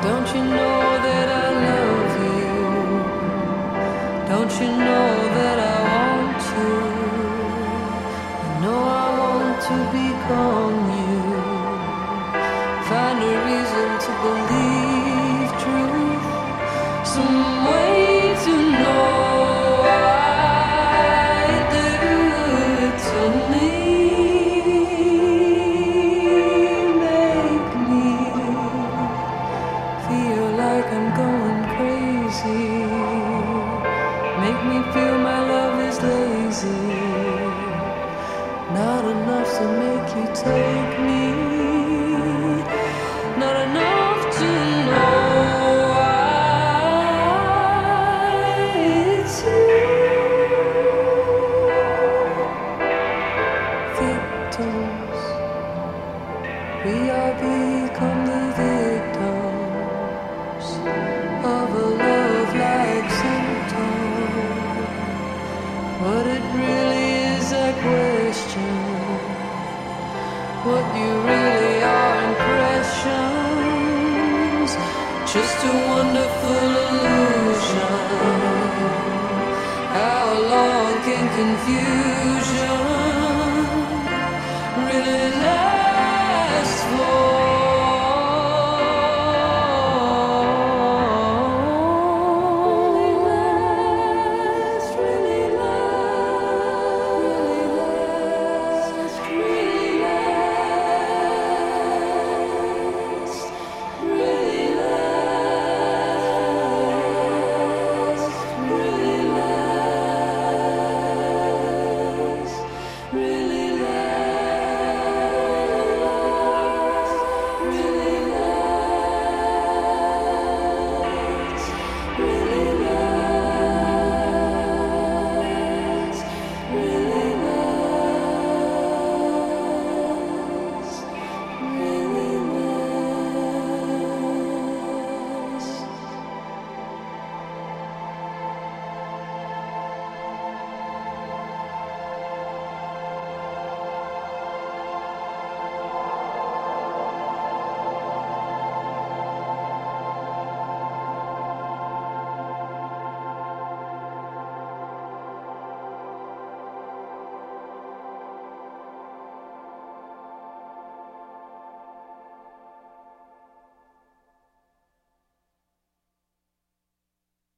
Don't you know that I love you? Don't you know that I want? I know I want to become you. Find a reason to believe truth somewhere. Make me feel my love is lazy. Not enough to make you take What you really are, impressions. Just a wonderful illusion. How long can confusion